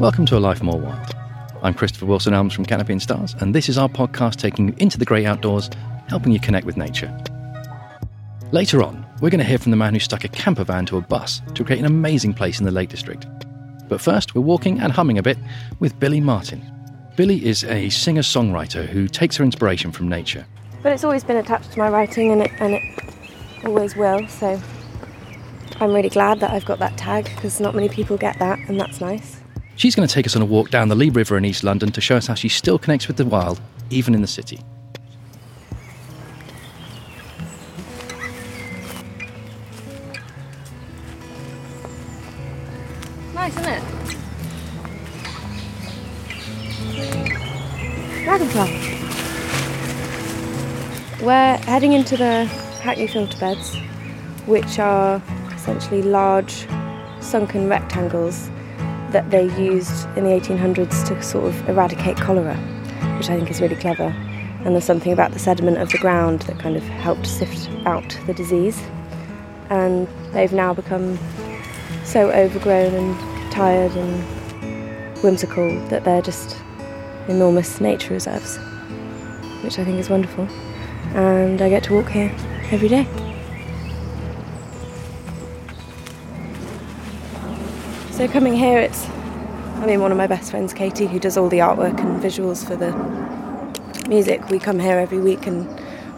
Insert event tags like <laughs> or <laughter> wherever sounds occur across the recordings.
Welcome to A Life More Wild. I'm Christopher Wilson Elmes from Canopy and Stars, and this is our podcast taking you into the great outdoors, helping you connect with nature. Later on, we're going to hear from the man who stuck a camper van to a bus to create an amazing place in the Lake District. But first, we're walking and humming a bit with Billie Marten. Billie is a singer songwriter who takes her inspiration from nature. But it's always been attached to my writing and it, and it always will, so I'm really glad that I've got that tag because not many people get that, and that's nice. She's going to take us on a walk down the Lee River in East London to show us how she still connects with the wild, even in the city. Nice, isn't it? Dragonfly. We're heading into the Hackney filter beds, which are essentially large sunken rectangles that they used in the 1800s to sort of eradicate cholera, which I think is really clever. And there's something about the sediment of the ground that kind of helped sift out the disease. And they've now become so overgrown and tired and whimsical that they're just enormous nature reserves, which I think is wonderful. And I get to walk here every day. So coming here, it's I mean one of my best friends, Katie, who does all the artwork and visuals for the music. We come here every week and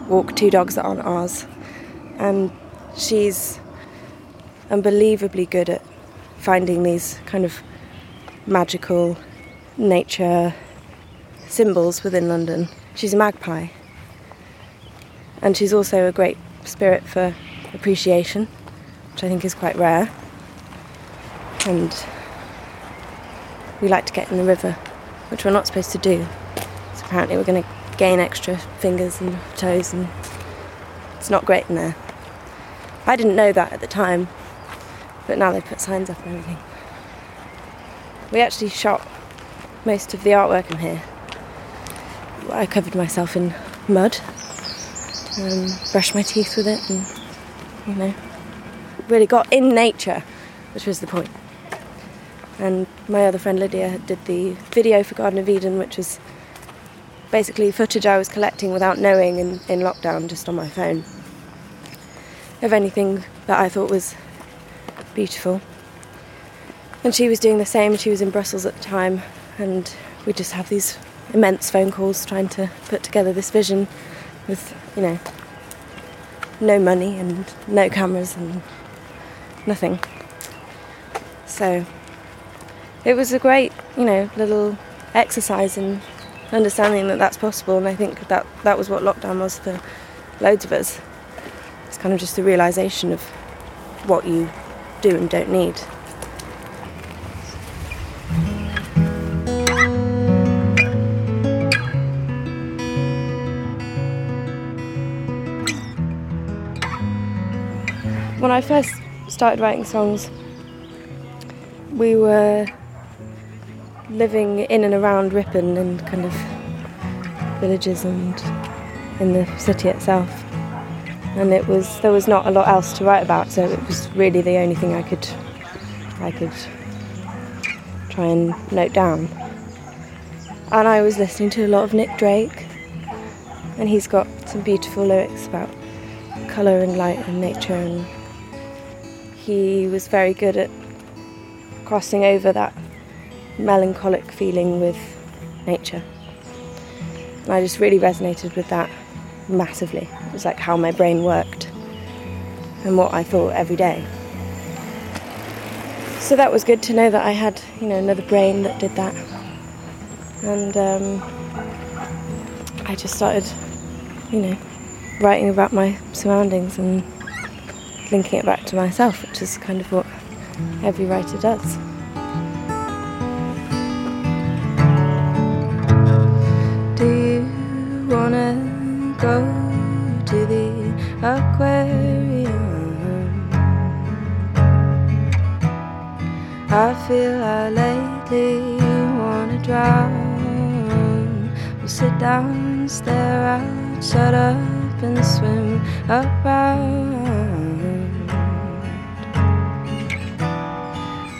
walk two dogs that aren't ours, and she's unbelievably good at finding these kind of magical nature symbols within London. She's a magpie, and she's also a great spirit for appreciation, which I think is quite rare and we like to get in the river, which we're not supposed to do. So apparently we're going to gain extra fingers and toes, and it's not great in there. I didn't know that at the time, but now they've put signs up and everything. We actually shot most of the artwork in here. I covered myself in mud, and brushed my teeth with it, and you know, really got in nature, which was the point and my other friend Lydia did the video for Garden of Eden, which was basically footage I was collecting without knowing in, in lockdown just on my phone of anything that I thought was beautiful. And she was doing the same, she was in Brussels at the time, and we just have these immense phone calls trying to put together this vision with, you know, no money and no cameras and nothing. So it was a great, you know, little exercise in understanding that that's possible. And I think that that was what lockdown was for loads of us. It's kind of just the realization of what you do and don't need. When I first started writing songs, we were living in and around Ripon and kind of villages and in the city itself. And it was there was not a lot else to write about, so it was really the only thing I could I could try and note down. And I was listening to a lot of Nick Drake, and he's got some beautiful lyrics about colour and light and nature, and he was very good at crossing over that melancholic feeling with nature. And I just really resonated with that massively. It was like how my brain worked and what I thought every day. So that was good to know that I had, you know, another brain that did that. And um, I just started, you know, writing about my surroundings and linking it back to myself, which is kind of what every writer does. Sit down, stare out, shut up and swim around.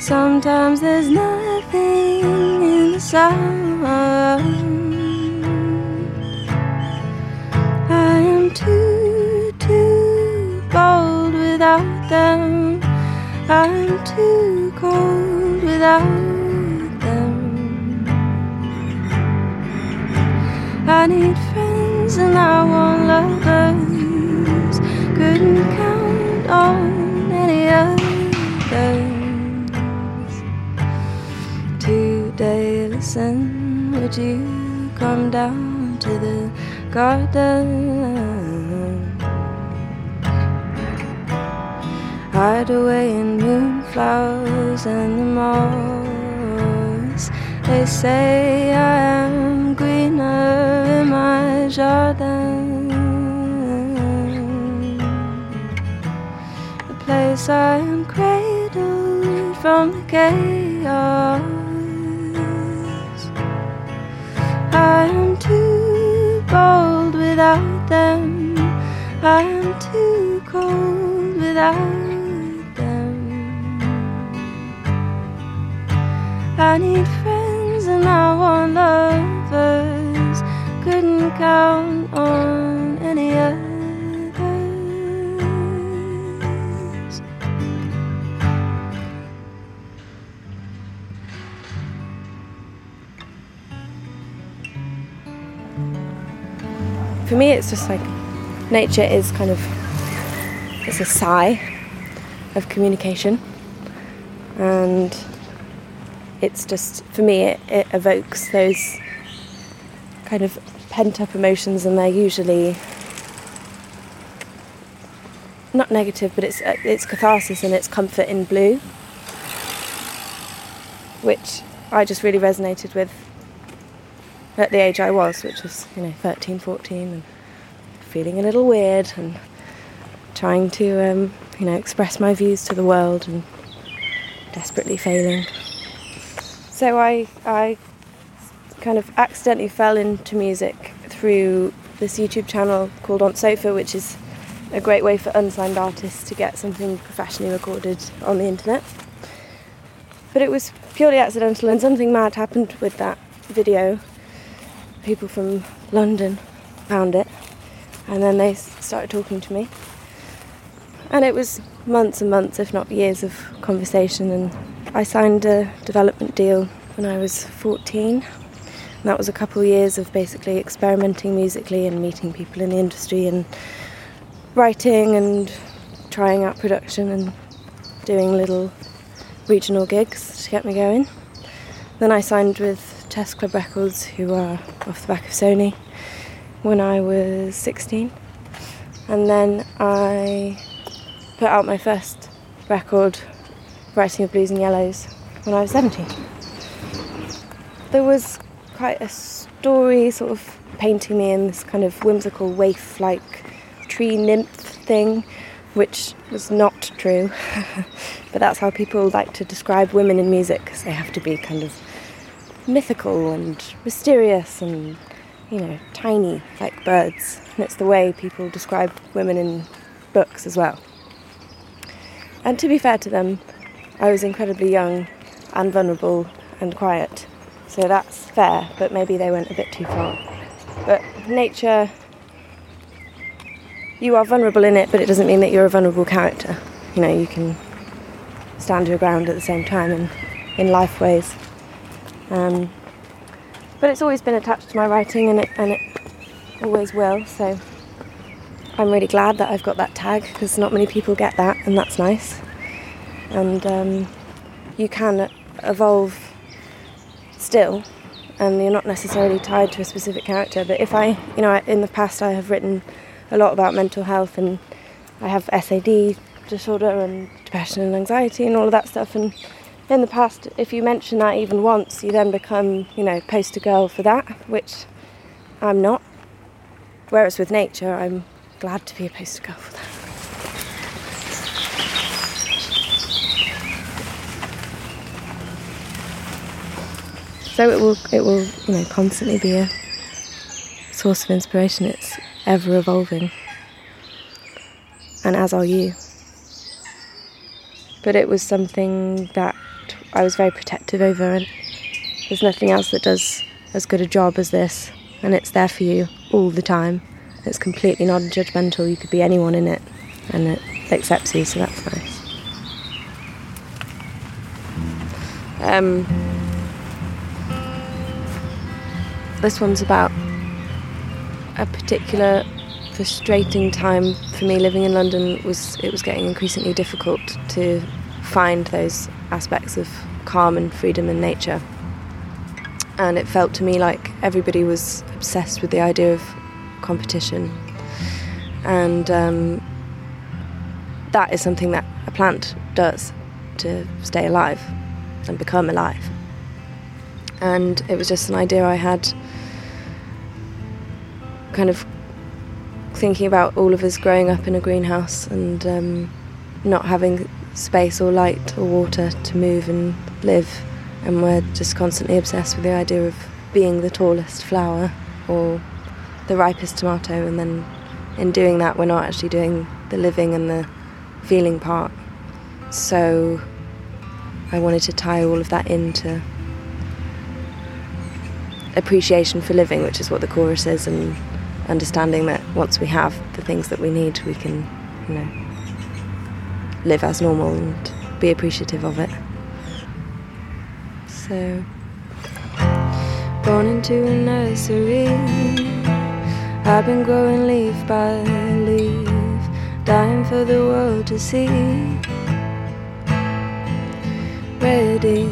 Sometimes there's nothing in the sound. I am too, too bold without them. I'm too cold without I need friends and I want lovers. Couldn't count on any others. Today, listen, would you come down to the garden? Hide away in moonflowers and the moss. They say I am greener garden. The place I am cradled from the chaos. I am too bold without them. I am too cold without them. I need friends and I want lovers. On any others. For me, it's just like nature is kind of it's a sigh of communication, and it's just for me it, it evokes those kind of pent up emotions, and they're usually not negative, but it's it's catharsis and it's comfort in blue, which I just really resonated with at the age I was, which was, you know, 13, 14, and feeling a little weird and trying to, um, you know, express my views to the world and desperately failing. So I, I kind of accidentally fell into music through this YouTube channel called On Sofa, which is a great way for unsigned artists to get something professionally recorded on the internet. But it was purely accidental, and something mad happened with that video people from London found it and then they started talking to me. And it was months and months, if not years, of conversation. And I signed a development deal when I was 14. That was a couple of years of basically experimenting musically and meeting people in the industry and writing and trying out production and doing little regional gigs to get me going. Then I signed with Chess Club Records, who are off the back of Sony, when I was 16. And then I put out my first record, Writing of Blues and Yellows, when I was 17. There was quite a story sort of painting me in this kind of whimsical waif like tree nymph thing, which was not true. <laughs> but that's how people like to describe women in music, because they have to be kind of mythical and mysterious and, you know, tiny like birds. And it's the way people describe women in books as well. And to be fair to them, I was incredibly young and vulnerable and quiet. So that's fair, but maybe they went a bit too far. But nature, you are vulnerable in it, but it doesn't mean that you're a vulnerable character. You know, you can stand your ground at the same time in, in life ways. Um, but it's always been attached to my writing and it, and it always will. So I'm really glad that I've got that tag because not many people get that, and that's nice. And um, you can evolve still, and you're not necessarily tied to a specific character. But if I, you know, in the past I have written a lot about mental health, and I have SAD disorder and depression and anxiety and all of that stuff, and in the past, if you mention that even once, you then become, you know, poster girl for that, which I'm not. Whereas with nature, I'm glad to be a poster girl for that. So it will, it will, you know, constantly be a source of inspiration. It's ever evolving, and as are you. But it was something that I was very protective over, and There's nothing else that does as good a job as this, and it's there for you all the time. It's completely non judgmental, you could be anyone in it, and it accepts you, so that's nice. Um, this one's about a particular frustrating time for me living in London was it was getting increasingly difficult to find those aspects of calm and freedom in nature. And it felt to me like everybody was obsessed with the idea of competition. And um, that is something that a plant does to stay alive and become alive. And it was just an idea I had kind of thinking about all of us growing up in a greenhouse and um, not having space or light or water to move and live. And we're just constantly obsessed with the idea of being the tallest flower or the ripest tomato. And then in doing that, we're not actually doing the living and the feeling part. So I wanted to tie all of that into appreciation for living, which is what the chorus is, and understanding that once we have the things that we need, we can, you know, live as normal and be appreciative of it. So, born into a nursery, I've been growing leaf by leaf, dying for the world to see. Ready,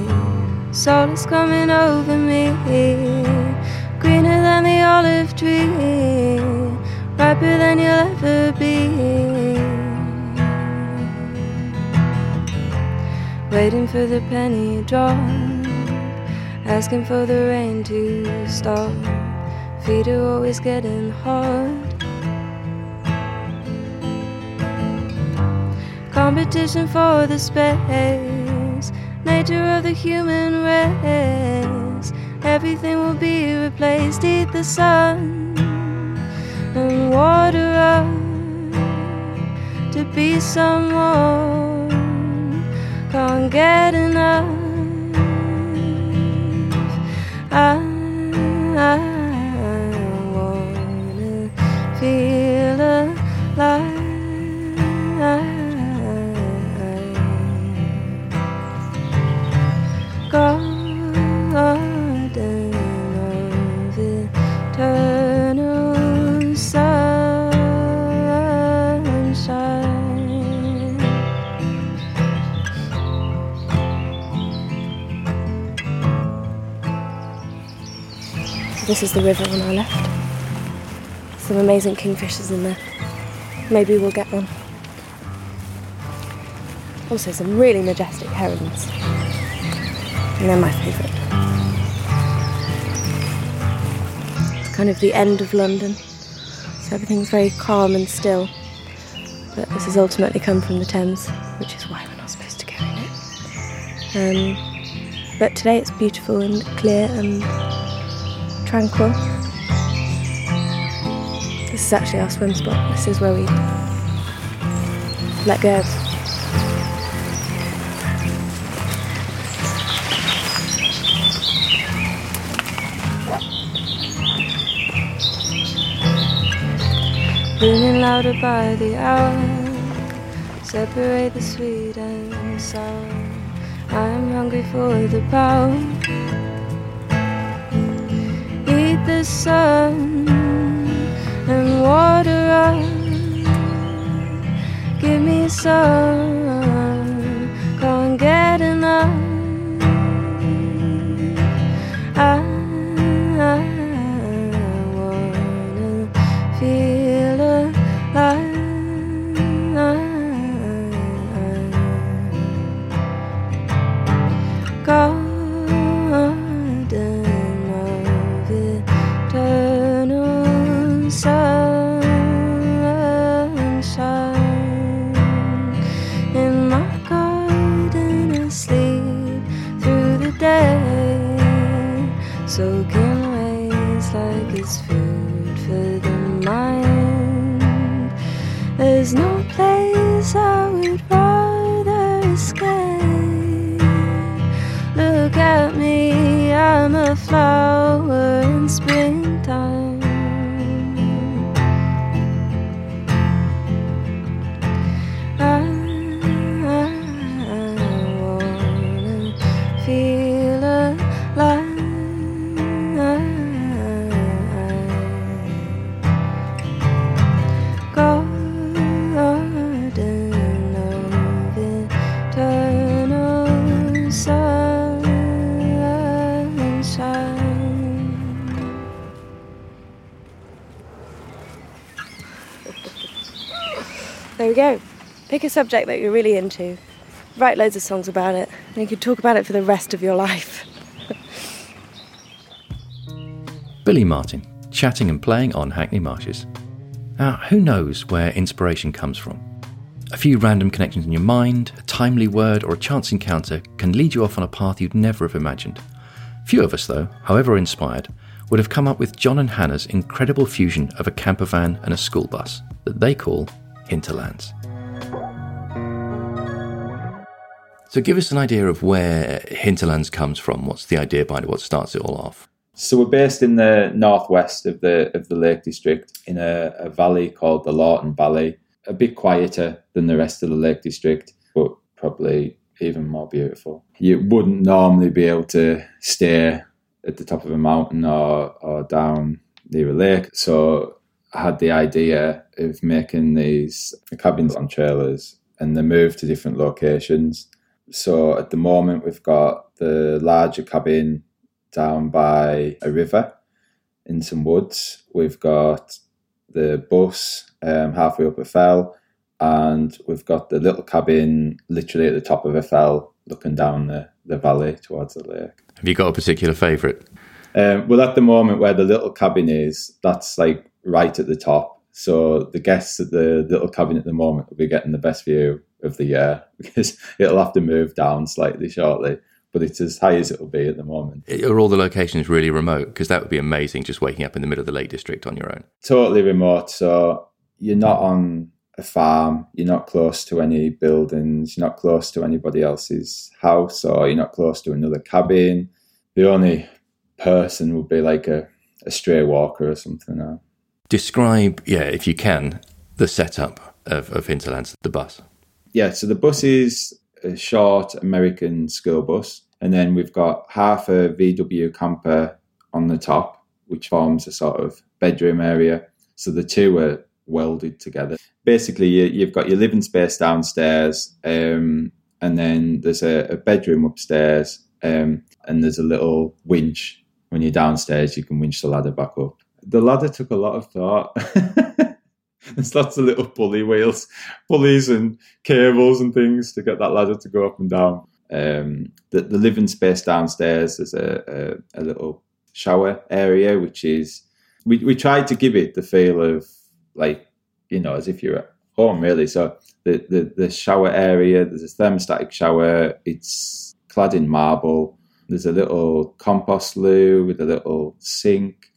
soul is coming over me greener than the olive tree, riper than you'll ever be. Waiting for the penny drop, asking for the rain to stop. Feet are always getting hot. Competition for the space, nature of the human race everything will be replaced. Eat the sun and water up to be someone. Can't get enough. I, I wanna feel alive. This is the river on our left. Some amazing kingfishers in there. Maybe we'll get one. Also, some really majestic herons. And they're my favourite. It's kind of the end of London, so everything's very calm and still. But this has ultimately come from the Thames, which is why we're not supposed to go in it. Um, but today it's beautiful and clear and tranquil. This is actually our swim spot. This is where we let go. Booming louder by the hour, separate the sweet and sour. I'm hungry for the power the sun and water up. Give me some, can't get enough. We go. Pick a subject that you're really into, write loads of songs about it, and you could talk about it for the rest of your life. <laughs> Billie Marten, chatting and playing on Hackney Marshes. Now, who knows where inspiration comes from? A few random connections in your mind, a timely word, or a chance encounter can lead you off on a path you'd never have imagined. Few of us, though, however inspired, would have come up with John and Hannah's incredible fusion of a camper van and a school bus that they call Hinterlandes. So, give us an idea of where Hinterlandes comes from. What's the idea behind it? What starts it all off? So we're based in the northwest of the of the Lake District in a, a valley called the Lorton Valley. A bit quieter than the rest of the Lake District, but probably even more beautiful. You wouldn't normally be able to stay at the top of a mountain or, or down near a lake. So had the idea of making these cabins on trailers and they move to different locations. So at the moment, we've got the larger cabin down by a river in some woods. We've got the bus um, halfway up a fell, and we've got the little cabin literally at the top of a fell looking down the, the valley towards the lake. Have you got a particular favourite? Um, well, at the moment where the little cabin is, that's like right at the top. So the guests at the little cabin at the moment will be getting the best view of the year <laughs> because it'll have to move down slightly shortly but it's as high as it will be at the moment. Are all the locations really remote? Because that would be amazing just waking up in the middle of the Lake District on your own. Totally remote. So you're not on a farm, you're not close to any buildings, you're not close to anybody else's house, or you're not close to another cabin. The only person would be like a, a stray walker or something. Describe, yeah, if you can, the setup of, of Hinterlandes, the bus. Yeah, so the bus is a short American school bus, and then we've got half a VW camper on the top, which forms a sort of bedroom area. So the two are welded together. Basically, you, have got your living space downstairs, um, and then there's a, a bedroom upstairs, um, and there's a little winch. When you're downstairs, you can winch the ladder back up. The ladder took a lot of thought. <laughs> There's lots of little pulley wheels, pulleys and cables and things to get that ladder to go up and down. Um, the, the living space downstairs, there's a, a, a, little shower area, which is, we, we tried to give it the feel of like, you know, as if you're at home, really. So the, the, the shower area, there's a thermostatic shower, it's clad in marble. There's a little compost loo with a little sink.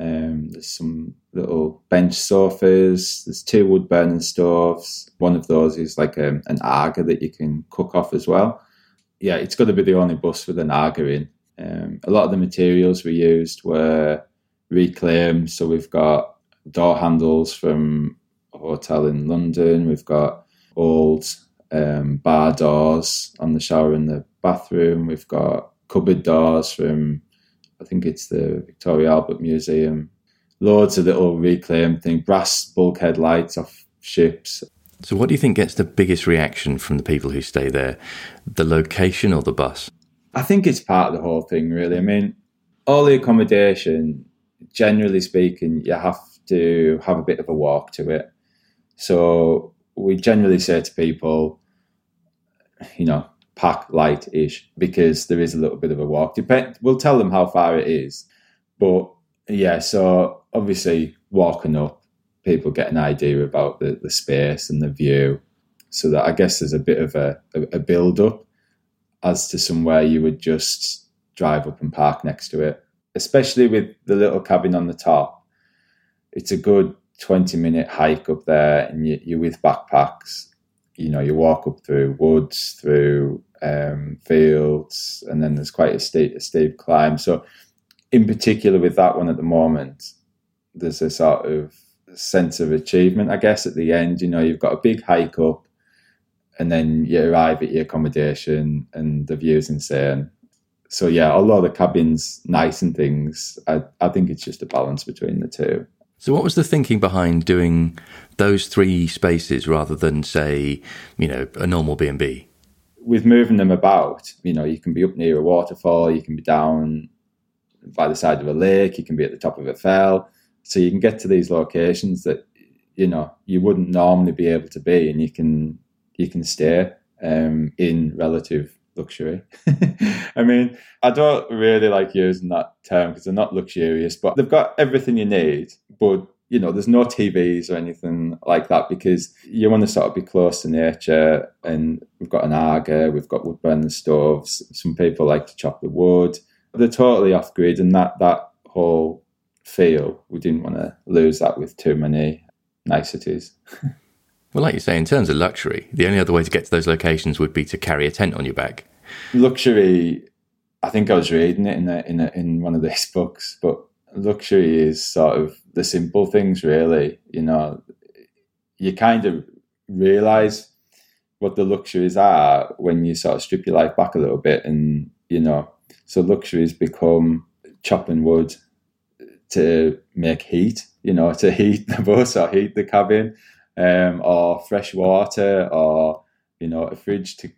Um, there's some little bench sofas. There's two wood burning stoves. One of those is like a, um, an Aga that you can cook off as well. Yeah, it's got to be the only bus with an Aga in. Um, a lot of the materials we used were reclaimed. So we've got door handles from a hotel in London. We've got old um, bar doors on the shower in the bathroom. We've got cupboard doors from I think it's the Victoria Albert Museum. Loads of little reclaimed things, brass bulkhead lights off ships. So, what do you think gets the biggest reaction from the people who stay there? The location or the bus? I think it's part of the whole thing, really. I mean, all the accommodation, generally speaking, you have to have a bit of a walk to it. So, we generally say to people, you know, pack light ish because there is a little bit of a walk. Depend, we'll tell them how far it is, but yeah. So obviously, walking up, people get an idea about the, the space and the view. So that I guess there's a bit of a, a, a build up as to somewhere you would just drive up and park next to it, especially with the little cabin on the top. It's a good 20 minute hike up there, and you, you're with backpacks you know, you walk up through woods, through um, fields, and then there's quite a steep, a steep climb. So, in particular, with that one at the moment, there's a sort of sense of achievement, I guess, at the end. You know, you've got a big hike up, and then you arrive at your accommodation, and the view's insane. So, yeah, although the cabin's nice and things, I, I think it's just a balance between the two. So, what was the thinking behind doing those three spaces rather than, say, you know, a normal B and B? With moving them about, you know, you can be up near a waterfall, you can be down by the side of a lake, you can be at the top of a fell, so you can get to these locations that you know you wouldn't normally be able to be, and you can you can stay um, in relative luxury. <laughs> I mean, I don't really like using that term because they're not luxurious, but they've got everything you need. But you know, there's no TVs or anything like that because you want to sort of be close to nature. And we've got an Aga, we've got wood burning stoves. Some people like to chop the wood. They're totally off grid, and that that whole feel we didn't want to lose that with too many niceties. <laughs> Well, like you say, in terms of luxury, the only other way to get to those locations would be to carry a tent on your back. Luxury, I think I was reading it in a, in a, in one of these <laughs> books, but luxury is sort of the simple things, really. You know, you kind of realize what the luxuries are when you sort of strip your life back a little bit, and you know, so luxuries become chopping wood to make heat. You know, to <laughs> heat the bus or heat the cabin um, or fresh water or you know a fridge to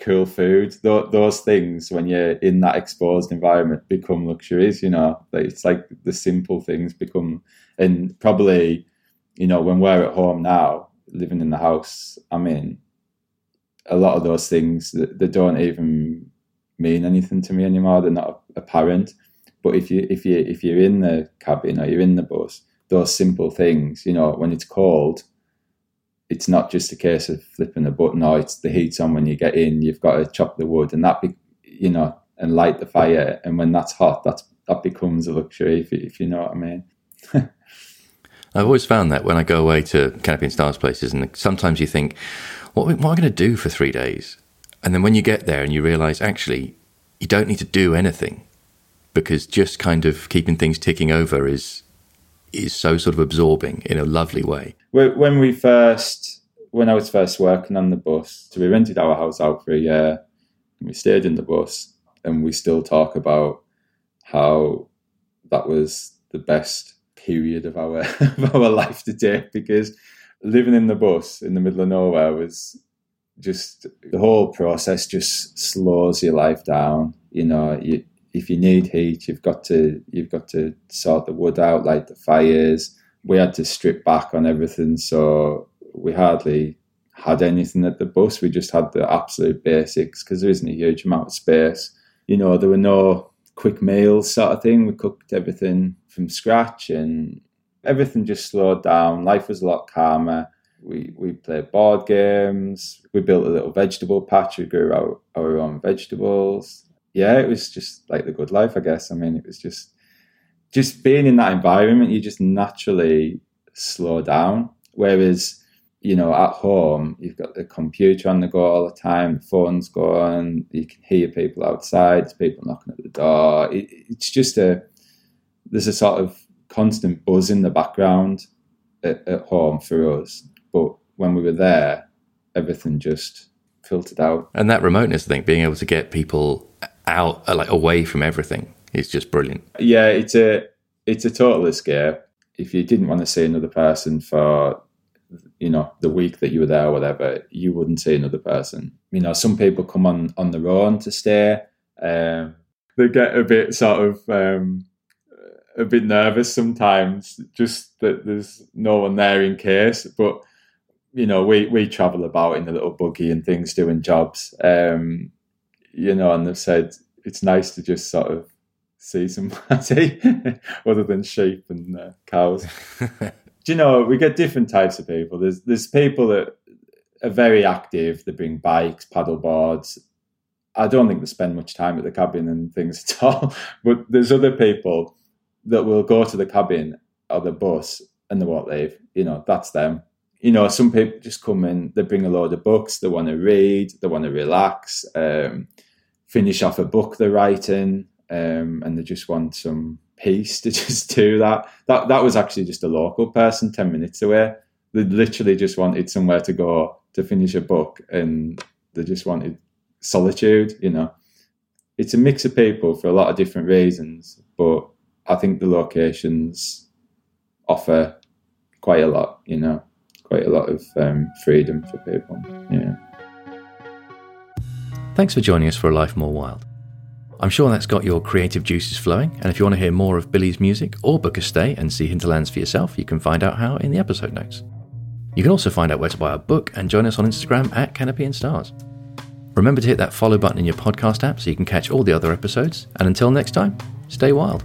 cool food Th- those things when you're in that exposed environment become luxuries you know? Like, it's like the simple things become and probably you know when we're at home now living in the house i'm in a lot of those things they don't even mean anything to me anymore. They're not apparent. But if you if you if you're in the cabin or you're in the bus those simple things you know when it's cold it's not just a case of flipping a button or it's the heat's on when you get in. You've got to chop the wood and that, be, you know, and light the fire. And when that's hot, that's that becomes a luxury, if, if you know what I mean. <laughs> I've always found that when I go away to Canopy and Stars places, and sometimes you think, what, what am I going to do for three days? And then when you get there and you realize, actually, you don't need to do anything because just kind of keeping things ticking over is is so sort of absorbing in a lovely way. When we first, when I was first working on the bus, so we rented our house out for a year. and we stayed in the bus, and we still talk about how that was the best period of our <laughs> of our life to date because living in the bus in the middle of nowhere was just the whole process just slows your life down. You know, you if you need heat, you've got to you've got to sort the wood out, light the fires. We had to strip back on everything, so we hardly had anything at the bus. We just had the absolute basics because there isn't a huge amount of space. You know, there were no quick meals sort of thing. We cooked everything from scratch, and everything just slowed down. Life was a lot calmer. We we played board games. We built a little vegetable patch. We grew our, our own vegetables yeah, it was just like the good life, I guess. I mean, it was just just being in that environment, you just naturally slow down. Whereas, you know, at home, you've got the computer on the go all the time, the phone's going, you can hear people outside, there's people knocking at the door. It, it's just a, there's a sort of constant buzz in the background at, at home for us. But when we were there, everything just filtered out. And that remoteness, I think, being able to get people out, uh, like away from everything. It's just brilliant. Yeah, it's a it's a total escape. If you didn't want to see another person for you know the week that you were there or whatever, you wouldn't see another person. You know, some people come on on their own to stay. Um, they get a bit sort of um, a bit nervous sometimes, just that there's no one there in case. But you know, we we travel about in a little buggy and things, doing jobs. Um, you know, and they've said it's nice to just sort of see somebody <laughs> other than sheep and uh, cows. <laughs> Do you know we get different types of people? There's there's people that are very active. They bring bikes, paddle boards. I don't think they spend much time at the cabin and things <laughs> at all. But there's other people that will go to the cabin or the bus and they won't leave. You know, that's them. You know, some people just come in, they bring a load of books, they want to read, they want to relax. Um, finish off a book they're writing, um, and they just want some peace to <laughs> just do that. That that was actually just a local person ten minutes away. They literally just wanted somewhere to go to finish a book, and they just wanted solitude. You know, it's a mix of people for a lot of different reasons, but I think the locations offer quite a lot. You know, quite a lot of um, freedom for people. Yeah. Thanks for joining us for A Life More Wild. I'm sure that's got your creative juices flowing, and if you want to hear more of Billie's music or book a stay and see Hinterlandes for yourself, you can find out how in the episode notes. You can also find out where to buy our book and join us on Instagram at Canopy and Stars. Remember to hit that follow button in your podcast app so you can catch all the other episodes. And until next time, stay wild.